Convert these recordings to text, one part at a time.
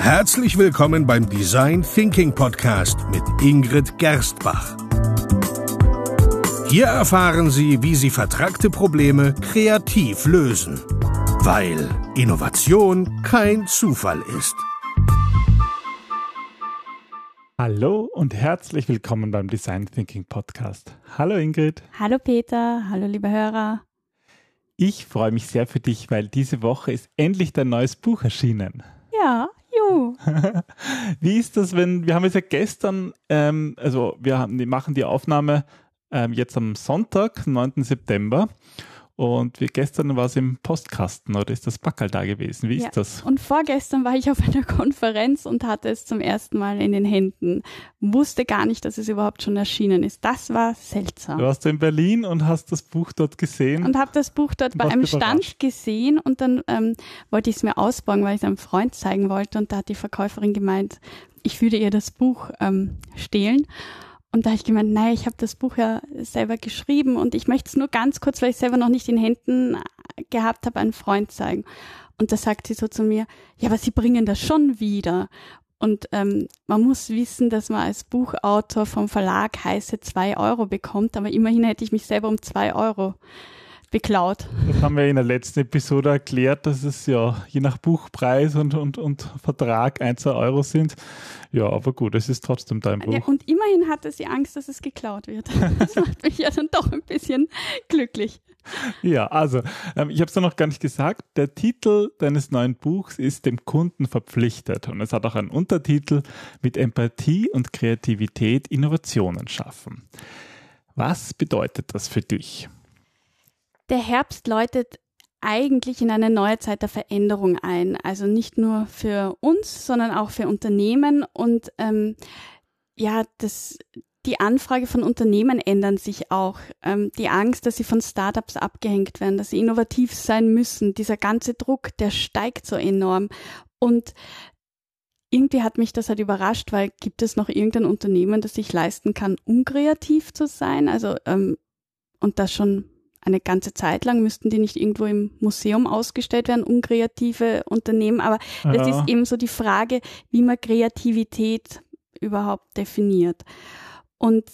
Herzlich willkommen beim Design Thinking Podcast mit Ingrid Gerstbach. Hier erfahren Sie, wie Sie vertragte Probleme kreativ lösen, weil Innovation kein Zufall ist. Hallo und herzlich willkommen beim Design Thinking Podcast. Hallo Ingrid. Hallo Peter, hallo liebe Hörer. Ich freue mich sehr für dich, weil diese Woche ist endlich dein neues Buch erschienen. Ja, Wie ist das, wenn, wir haben es ja gestern, ähm, also wir, haben, machen die Aufnahme ähm, jetzt am Sonntag, 9. September und wie gestern war es im Postkasten oder ist das Backel da gewesen? Wie ist ja. das? Und vorgestern war ich auf einer Konferenz und hatte es zum ersten Mal in den Händen. Wusste gar nicht, dass es überhaupt schon erschienen ist. Das war seltsam. Du warst in Berlin und hast das Buch dort gesehen. Und habe das Buch dort bei einem Stand gesehen und dann ähm, wollte ich es mir ausbauen, weil ich es einem Freund zeigen wollte. Und da hat die Verkäuferin gemeint, ich würde ihr das Buch ähm, stehlen. Und da habe ich gemeint, nein, ich habe das Buch ja selber geschrieben und ich möchte es nur ganz kurz, weil ich selber noch nicht in Händen gehabt habe, einen Freund zeigen. Und da sagt sie so zu mir, ja, aber Sie bringen das schon wieder. Und ähm, man muss wissen, dass man als Buchautor vom Verlag heiße zwei Euro bekommt, aber immerhin hätte ich mich selber um zwei Euro beklaut. Das haben wir in der letzten Episode erklärt, dass es ja je nach Buchpreis und, und, und Vertrag ein, zwei Euro sind. Ja, aber gut, es ist trotzdem dein Buch. Ja, und immerhin hatte sie Angst, dass es geklaut wird. Das macht mich ja dann doch ein bisschen glücklich. Ja, also ähm, ich habe es ja noch gar nicht gesagt. Der Titel deines neuen Buchs ist dem Kunden verpflichtet und es hat auch einen Untertitel mit Empathie und Kreativität Innovationen schaffen. Was bedeutet das für dich? Der Herbst läutet eigentlich in eine neue Zeit der Veränderung ein. Also nicht nur für uns, sondern auch für Unternehmen. Und ähm, ja, das, die Anfrage von Unternehmen ändern sich auch. Ähm, die Angst, dass sie von Startups abgehängt werden, dass sie innovativ sein müssen, dieser ganze Druck, der steigt so enorm. Und irgendwie hat mich das halt überrascht, weil gibt es noch irgendein Unternehmen, das sich leisten kann, unkreativ zu sein? Also ähm, und das schon eine ganze Zeit lang müssten die nicht irgendwo im Museum ausgestellt werden, unkreative Unternehmen. Aber ja. das ist eben so die Frage, wie man Kreativität überhaupt definiert. Und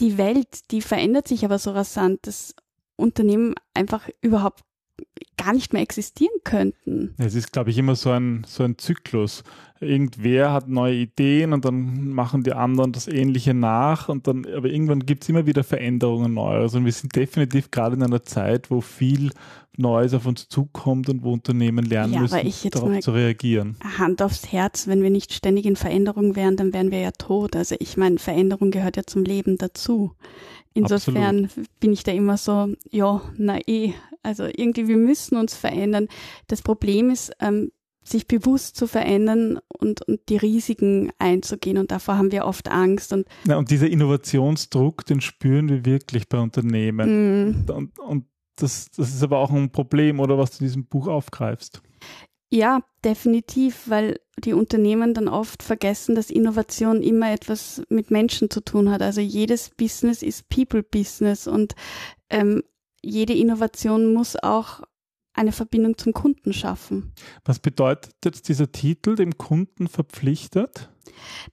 die Welt, die verändert sich aber so rasant, dass Unternehmen einfach überhaupt gar nicht mehr existieren könnten. Es ist, glaube ich, immer so ein, so ein Zyklus. Irgendwer hat neue Ideen und dann machen die anderen das Ähnliche nach und dann, aber irgendwann gibt es immer wieder Veränderungen neu. Also wir sind definitiv gerade in einer Zeit, wo viel Neues auf uns zukommt und wo Unternehmen lernen ja, müssen, darauf zu reagieren. Hand aufs Herz, wenn wir nicht ständig in Veränderung wären, dann wären wir ja tot. Also ich meine, Veränderung gehört ja zum Leben dazu. Insofern Absolut. bin ich da immer so, ja, na eh. Also irgendwie, wir müssen uns verändern. Das Problem ist, ähm, sich bewusst zu verändern und, und die Risiken einzugehen. Und davor haben wir oft Angst. Und, ja, und dieser Innovationsdruck, den spüren wir wirklich bei Unternehmen. Mm. Und, und das, das ist aber auch ein Problem, oder was du in diesem Buch aufgreifst. Ja, definitiv, weil die Unternehmen dann oft vergessen, dass Innovation immer etwas mit Menschen zu tun hat. Also jedes Business ist People-Business und ähm, jede Innovation muss auch eine Verbindung zum Kunden schaffen. Was bedeutet jetzt dieser Titel, dem Kunden verpflichtet?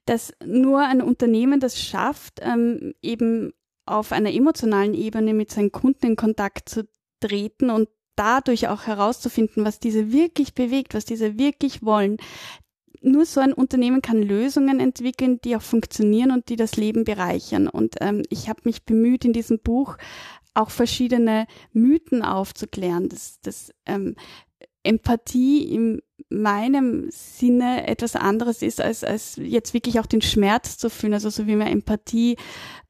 Dass nur ein Unternehmen das schafft, ähm, eben auf einer emotionalen Ebene mit seinen Kunden in Kontakt zu treten und dadurch auch herauszufinden, was diese wirklich bewegt, was diese wirklich wollen. Nur so ein Unternehmen kann Lösungen entwickeln, die auch funktionieren und die das Leben bereichern. Und ähm, ich habe mich bemüht, in diesem Buch auch verschiedene Mythen aufzuklären, dass, dass ähm, Empathie in meinem Sinne etwas anderes ist, als, als jetzt wirklich auch den Schmerz zu fühlen. Also so wie man Empathie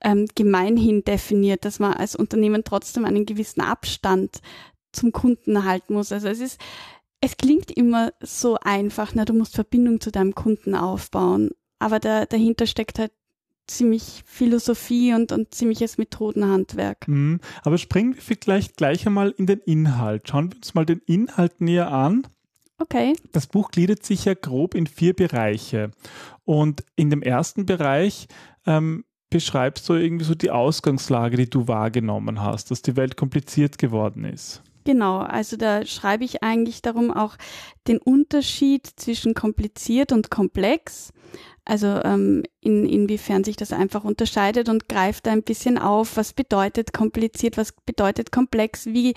ähm, gemeinhin definiert, dass man als Unternehmen trotzdem einen gewissen Abstand zum Kunden halten muss. Also es ist, es klingt immer so einfach, na, du musst Verbindung zu deinem Kunden aufbauen. Aber da, dahinter steckt halt ziemlich Philosophie und, und ziemliches Methodenhandwerk. Mhm. Aber springen wir vielleicht gleich einmal in den Inhalt. Schauen wir uns mal den Inhalt näher an. Okay. Das Buch gliedert sich ja grob in vier Bereiche. Und in dem ersten Bereich ähm, beschreibst du irgendwie so die Ausgangslage, die du wahrgenommen hast, dass die Welt kompliziert geworden ist. Genau, also da schreibe ich eigentlich darum auch den Unterschied zwischen kompliziert und komplex. Also ähm, in, inwiefern sich das einfach unterscheidet und greift da ein bisschen auf, was bedeutet kompliziert, was bedeutet komplex, wie,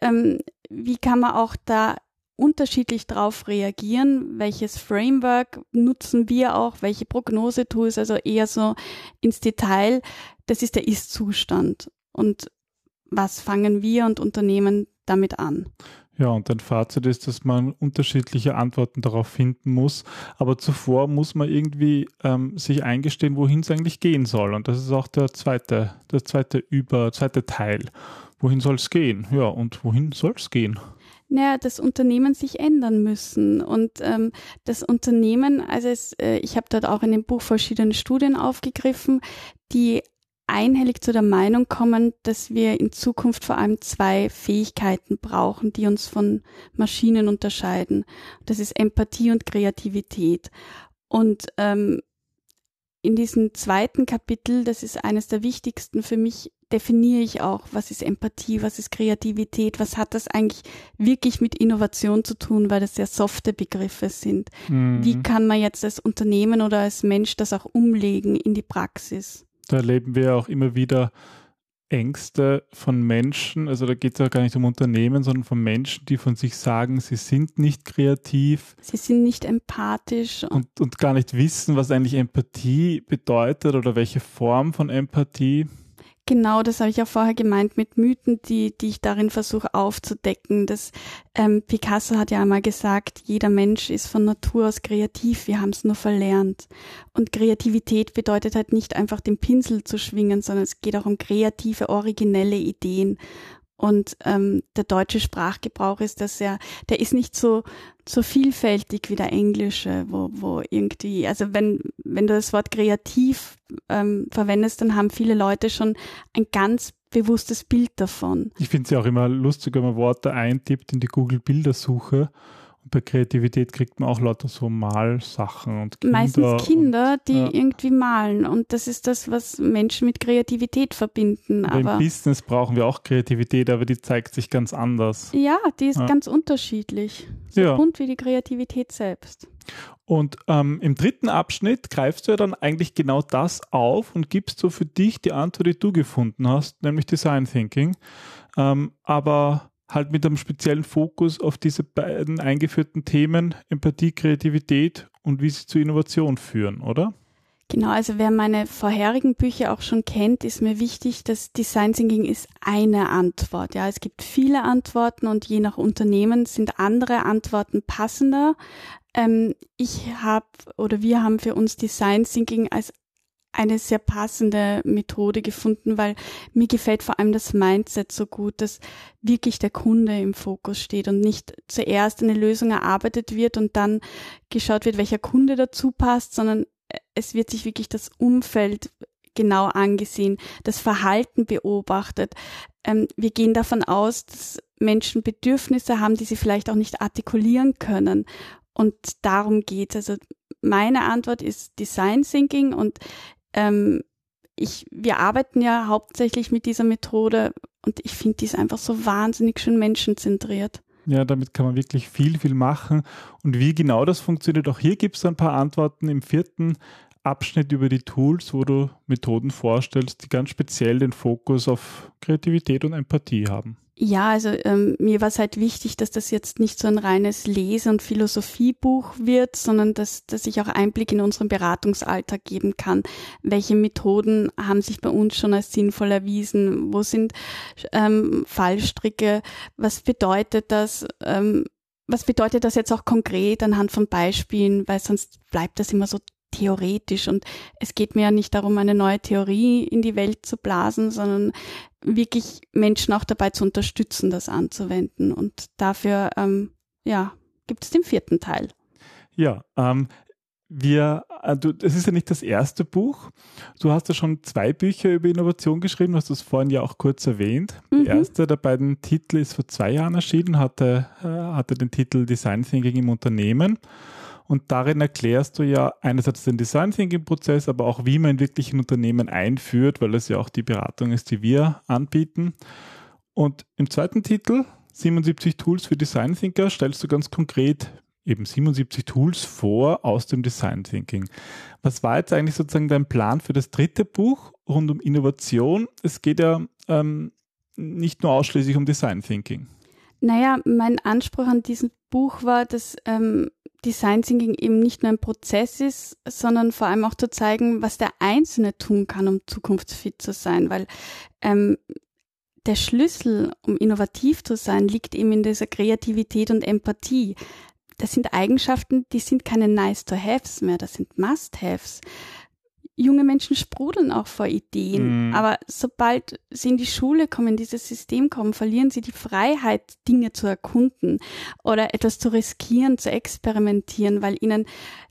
ähm, wie kann man auch da unterschiedlich drauf reagieren, welches Framework nutzen wir auch, welche Prognose-Tools, also eher so ins Detail, das ist der Ist-Zustand. Und was fangen wir und Unternehmen damit an? Ja, und dein Fazit ist, dass man unterschiedliche Antworten darauf finden muss. Aber zuvor muss man irgendwie ähm, sich eingestehen, wohin es eigentlich gehen soll. Und das ist auch der zweite, der zweite Über, zweite Teil. Wohin soll es gehen? Ja, und wohin soll es gehen? Naja, das Unternehmen sich ändern müssen. Und ähm, das Unternehmen, also es, äh, ich habe dort auch in dem Buch verschiedene Studien aufgegriffen, die einhellig zu der Meinung kommen, dass wir in Zukunft vor allem zwei Fähigkeiten brauchen, die uns von Maschinen unterscheiden. Das ist Empathie und Kreativität. Und ähm, in diesem zweiten Kapitel, das ist eines der wichtigsten für mich, definiere ich auch, was ist Empathie, was ist Kreativität, was hat das eigentlich wirklich mit Innovation zu tun, weil das sehr softe Begriffe sind. Mhm. Wie kann man jetzt als Unternehmen oder als Mensch das auch umlegen in die Praxis? Da erleben wir auch immer wieder Ängste von Menschen, also da geht es ja gar nicht um Unternehmen, sondern von Menschen, die von sich sagen, sie sind nicht kreativ. Sie sind nicht empathisch. Und, und gar nicht wissen, was eigentlich Empathie bedeutet oder welche Form von Empathie. Genau, das habe ich auch vorher gemeint mit Mythen, die, die ich darin versuche aufzudecken. Das, ähm, Picasso hat ja einmal gesagt, jeder Mensch ist von Natur aus kreativ, wir haben es nur verlernt. Und Kreativität bedeutet halt nicht einfach den Pinsel zu schwingen, sondern es geht auch um kreative, originelle Ideen. Und ähm, der deutsche Sprachgebrauch ist das ja, der ist nicht so so vielfältig wie der englische, wo, wo irgendwie, also wenn, wenn du das Wort kreativ ähm, verwendest, dann haben viele Leute schon ein ganz bewusstes Bild davon. Ich finde es ja auch immer lustig, wenn man Worte eintippt in die Google-Bildersuche bei Kreativität kriegt man auch lauter so Malsachen und Kinder. Meistens Kinder, und, die ja. irgendwie malen. Und das ist das, was Menschen mit Kreativität verbinden. Aber, Im Business brauchen wir auch Kreativität, aber die zeigt sich ganz anders. Ja, die ist ja. ganz unterschiedlich. So ja. bunt wie die Kreativität selbst. Und ähm, im dritten Abschnitt greifst du ja dann eigentlich genau das auf und gibst so für dich die Antwort, die du gefunden hast, nämlich Design Thinking. Ähm, aber halt mit einem speziellen Fokus auf diese beiden eingeführten Themen Empathie, Kreativität und wie sie zu Innovation führen, oder? Genau, also wer meine vorherigen Bücher auch schon kennt, ist mir wichtig, dass Design Thinking ist eine Antwort. Ja, es gibt viele Antworten und je nach Unternehmen sind andere Antworten passender. Ähm, ich habe oder wir haben für uns Design Thinking als eine sehr passende Methode gefunden, weil mir gefällt vor allem das Mindset so gut, dass wirklich der Kunde im Fokus steht und nicht zuerst eine Lösung erarbeitet wird und dann geschaut wird, welcher Kunde dazu passt, sondern es wird sich wirklich das Umfeld genau angesehen, das Verhalten beobachtet. Ähm, wir gehen davon aus, dass Menschen Bedürfnisse haben, die sie vielleicht auch nicht artikulieren können. Und darum geht Also meine Antwort ist Design Thinking und ähm, ich, wir arbeiten ja hauptsächlich mit dieser Methode und ich finde die ist einfach so wahnsinnig schön menschenzentriert. Ja, damit kann man wirklich viel, viel machen. Und wie genau das funktioniert, auch hier gibt es ein paar Antworten im vierten Abschnitt über die Tools, wo du Methoden vorstellst, die ganz speziell den Fokus auf Kreativität und Empathie haben. Ja, also ähm, mir war es halt wichtig, dass das jetzt nicht so ein reines Lese- und Philosophiebuch wird, sondern dass, dass ich auch Einblick in unseren Beratungsalltag geben kann. Welche Methoden haben sich bei uns schon als sinnvoll erwiesen? Wo sind ähm, Fallstricke? Was bedeutet das? Ähm, was bedeutet das jetzt auch konkret anhand von Beispielen? Weil sonst bleibt das immer so theoretisch und es geht mir ja nicht darum, eine neue Theorie in die Welt zu blasen, sondern wirklich Menschen auch dabei zu unterstützen, das anzuwenden. Und dafür, ähm, ja, gibt es den vierten Teil. Ja, ähm, wir, äh, du, es ist ja nicht das erste Buch. Du hast ja schon zwei Bücher über Innovation geschrieben, hast das vorhin ja auch kurz erwähnt. Mhm. Der erste der beiden Titel ist vor zwei Jahren erschienen, hatte, äh, hatte den Titel Design Thinking im Unternehmen. Und darin erklärst du ja einerseits den Design Thinking Prozess, aber auch wie man in wirklichen Unternehmen einführt, weil es ja auch die Beratung ist, die wir anbieten. Und im zweiten Titel 77 Tools für Design Thinker stellst du ganz konkret eben 77 Tools vor aus dem Design Thinking. Was war jetzt eigentlich sozusagen dein Plan für das dritte Buch rund um Innovation? Es geht ja ähm, nicht nur ausschließlich um Design Thinking. Naja, mein Anspruch an diesem Buch war, dass ähm, Design Thinking eben nicht nur ein Prozess ist, sondern vor allem auch zu zeigen, was der Einzelne tun kann, um zukunftsfit zu sein, weil ähm, der Schlüssel, um innovativ zu sein, liegt eben in dieser Kreativität und Empathie. Das sind Eigenschaften, die sind keine Nice-to-Haves mehr, das sind Must-Haves junge Menschen sprudeln auch vor Ideen. Mhm. Aber sobald sie in die Schule kommen, in dieses System kommen, verlieren sie die Freiheit, Dinge zu erkunden oder etwas zu riskieren, zu experimentieren, weil ihnen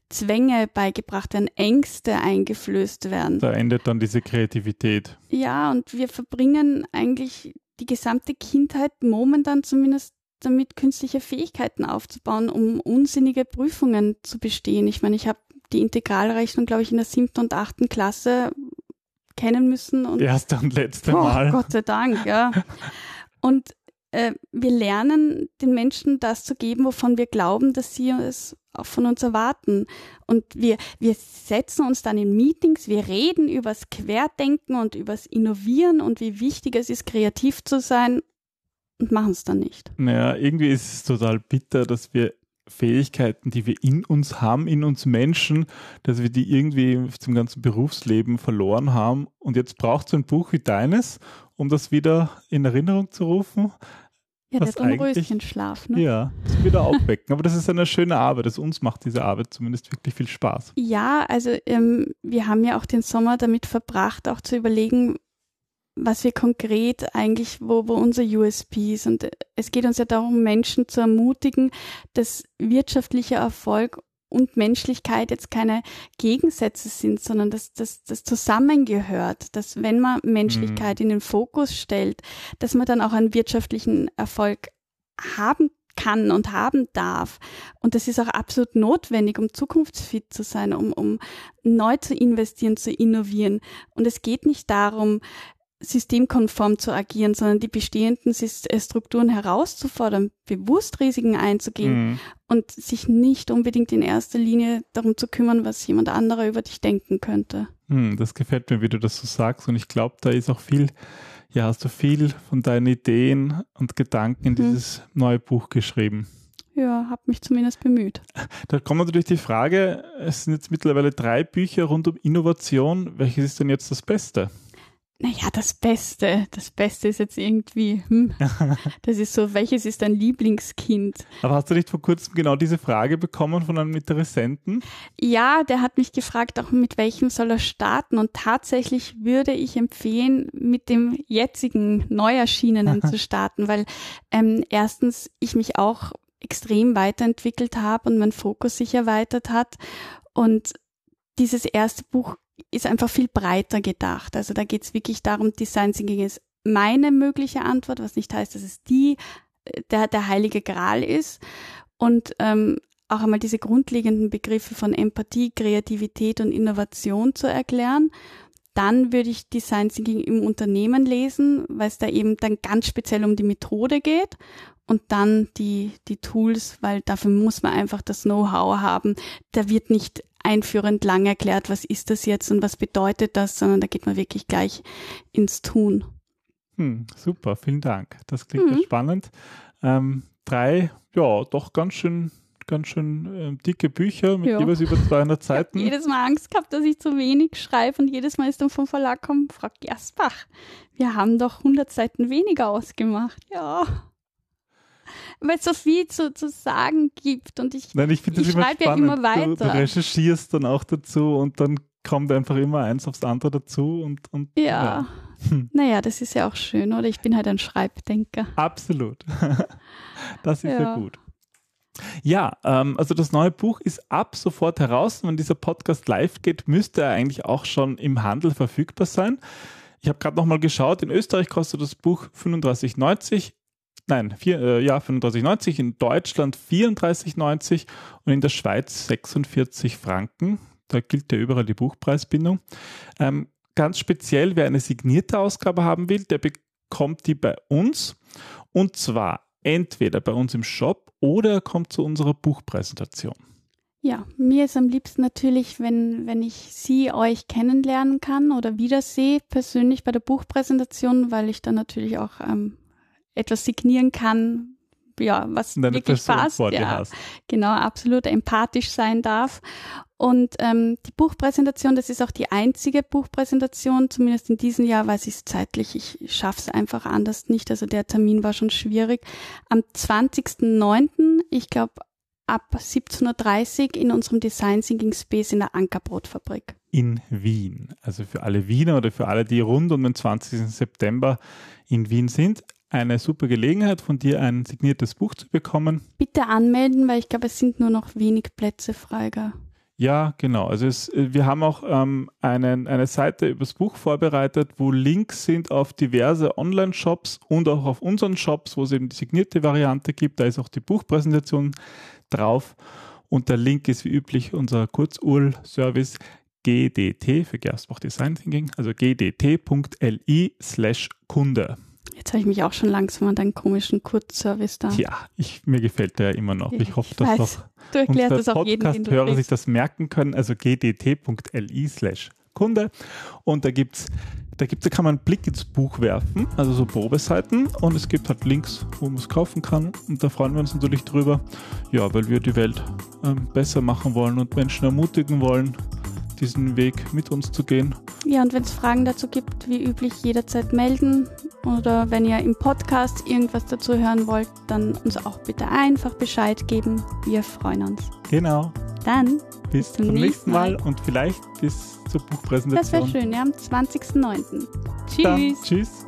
Zwänge beigebracht werden, Ängste eingeflößt werden. Da endet dann diese Kreativität. Ja, und wir verbringen eigentlich die gesamte Kindheit momentan zumindest damit künstliche Fähigkeiten aufzubauen, um unsinnige Prüfungen zu bestehen. Ich meine, ich habe die Integralrechnung, glaube ich, in der siebten und achten Klasse kennen müssen. Und, Erste und letzte oh, Mal. Gott sei Dank, ja. Und äh, wir lernen den Menschen das zu geben, wovon wir glauben, dass sie es auch von uns erwarten. Und wir, wir setzen uns dann in Meetings, wir reden übers Querdenken und übers Innovieren und wie wichtig es ist, kreativ zu sein und machen es dann nicht. Naja, irgendwie ist es total bitter, dass wir Fähigkeiten, die wir in uns haben, in uns Menschen, dass wir die irgendwie zum ganzen Berufsleben verloren haben. Und jetzt braucht es ein Buch wie deines, um das wieder in Erinnerung zu rufen. Ja, das Röschenschlaf, ne? Ja, das wieder aufwecken. Aber das ist eine schöne Arbeit. Das uns macht diese Arbeit zumindest wirklich viel Spaß. Ja, also ähm, wir haben ja auch den Sommer damit verbracht, auch zu überlegen, was wir konkret eigentlich, wo, wo unser USP ist. Und es geht uns ja darum, Menschen zu ermutigen, dass wirtschaftlicher Erfolg und Menschlichkeit jetzt keine Gegensätze sind, sondern dass das zusammengehört, dass wenn man Menschlichkeit mhm. in den Fokus stellt, dass man dann auch einen wirtschaftlichen Erfolg haben kann und haben darf. Und das ist auch absolut notwendig, um zukunftsfit zu sein, um, um neu zu investieren, zu innovieren. Und es geht nicht darum, systemkonform zu agieren, sondern die bestehenden äh, Strukturen herauszufordern, bewusst Risiken einzugehen mhm. und sich nicht unbedingt in erster Linie darum zu kümmern, was jemand anderer über dich denken könnte. Mhm, das gefällt mir, wie du das so sagst und ich glaube, da ist auch viel, ja, hast du viel von deinen Ideen und Gedanken in mhm. dieses neue Buch geschrieben. Ja, habe mich zumindest bemüht. Da kommt natürlich die Frage, es sind jetzt mittlerweile drei Bücher rund um Innovation. Welches ist denn jetzt das Beste? Naja, das Beste, das Beste ist jetzt irgendwie, hm, das ist so, welches ist dein Lieblingskind? Aber hast du nicht vor kurzem genau diese Frage bekommen von einem Interessenten? Ja, der hat mich gefragt, auch mit welchem soll er starten und tatsächlich würde ich empfehlen, mit dem jetzigen Neuerschienenen zu starten, weil ähm, erstens ich mich auch extrem weiterentwickelt habe und mein Fokus sich erweitert hat und dieses erste Buch ist einfach viel breiter gedacht. Also da geht es wirklich darum, Design Thinking ist meine mögliche Antwort, was nicht heißt, dass es die äh, der, der heilige Gral ist. Und ähm, auch einmal diese grundlegenden Begriffe von Empathie, Kreativität und Innovation zu erklären. Dann würde ich Design Thinking im Unternehmen lesen, weil es da eben dann ganz speziell um die Methode geht und dann die, die Tools, weil dafür muss man einfach das Know-how haben. Da wird nicht einführend lang erklärt, was ist das jetzt und was bedeutet das, sondern da geht man wirklich gleich ins Tun. Hm, super, vielen Dank. Das klingt mhm. spannend. Ähm, drei, ja, doch ganz schön ganz schön äh, dicke Bücher mit ja. jeweils über 200 Seiten. Ich habe jedes Mal Angst gehabt, dass ich zu wenig schreibe und jedes Mal ist dann vom Verlag kommt, Frau Gersbach, wir haben doch 100 Seiten weniger ausgemacht. Ja weil es so viel zu, zu sagen gibt und ich, Nein, ich, ich schreibe ja immer weiter. Du, du, recherchierst dann auch dazu und dann kommt einfach immer eins aufs andere dazu und, und ja. ja. Hm. Naja, das ist ja auch schön, oder? Ich bin halt ein Schreibdenker. Absolut. Das ist ja, ja gut. Ja, ähm, also das neue Buch ist ab sofort heraus. Wenn dieser Podcast live geht, müsste er eigentlich auch schon im Handel verfügbar sein. Ich habe gerade nochmal geschaut, in Österreich kostet das Buch 35,90, nein, vier, äh, ja, 35,90, in Deutschland 34,90 und in der Schweiz 46 Franken. Da gilt ja überall die Buchpreisbindung. Ähm, ganz speziell, wer eine signierte Ausgabe haben will, der bekommt die bei uns. Und zwar entweder bei uns im Shop oder er kommt zu unserer Buchpräsentation. Ja, mir ist am liebsten natürlich, wenn, wenn ich Sie, euch kennenlernen kann oder wiedersehe, persönlich bei der Buchpräsentation, weil ich dann natürlich auch ähm, etwas signieren kann, ja, was Deine wirklich Person passt. vor dir ja, hast. genau, absolut empathisch sein darf. Und ähm, die Buchpräsentation, das ist auch die einzige Buchpräsentation, zumindest in diesem Jahr, weil es ist zeitlich, ich schaffe es einfach anders nicht. Also der Termin war schon schwierig. Am 20.09., ich glaube ab 17.30 Uhr in unserem Design Thinking Space in der Ankerbrotfabrik. in Wien. Also für alle Wiener oder für alle, die rund um den 20. September in Wien sind, eine super Gelegenheit, von dir ein signiertes Buch zu bekommen. Bitte anmelden, weil ich glaube, es sind nur noch wenig Plätze frei. gell? Ja, genau. Also es, wir haben auch ähm, einen, eine Seite übers Buch vorbereitet, wo Links sind auf diverse Online-Shops und auch auf unseren Shops, wo es eben die signierte Variante gibt. Da ist auch die Buchpräsentation drauf. Und der Link ist wie üblich unser Kurzurl-Service GDT für Gerstbach Design Thinking, also gdt.li slash Kunde. Jetzt habe ich mich auch schon langsam an deinen komischen Kurzservice da. Tja, ich, mir gefällt der ja immer noch. Ich hoffe, Ich dass weiß. noch du erklärst unsere Podcast-Hörer sich das merken können, also gdt.li slash Kunde. Und da gibt's, da gibt's, da kann man einen Blick ins Buch werfen, also so Probeseiten. Und es gibt halt Links, wo man es kaufen kann. Und da freuen wir uns natürlich drüber. Ja, weil wir die Welt ähm, besser machen wollen und Menschen ermutigen wollen, diesen Weg mit uns zu gehen. Ja, und wenn es Fragen dazu gibt, wie üblich jederzeit melden. Oder wenn ihr im Podcast irgendwas dazu hören wollt, dann uns auch bitte einfach Bescheid geben. Wir freuen uns. Genau. Dann, Bis zum zum nächsten Mal Mal. und vielleicht bis zur das wäre Buchpräsentation. schön, ja, am 20.09. Dann, Tschüss. tschüss.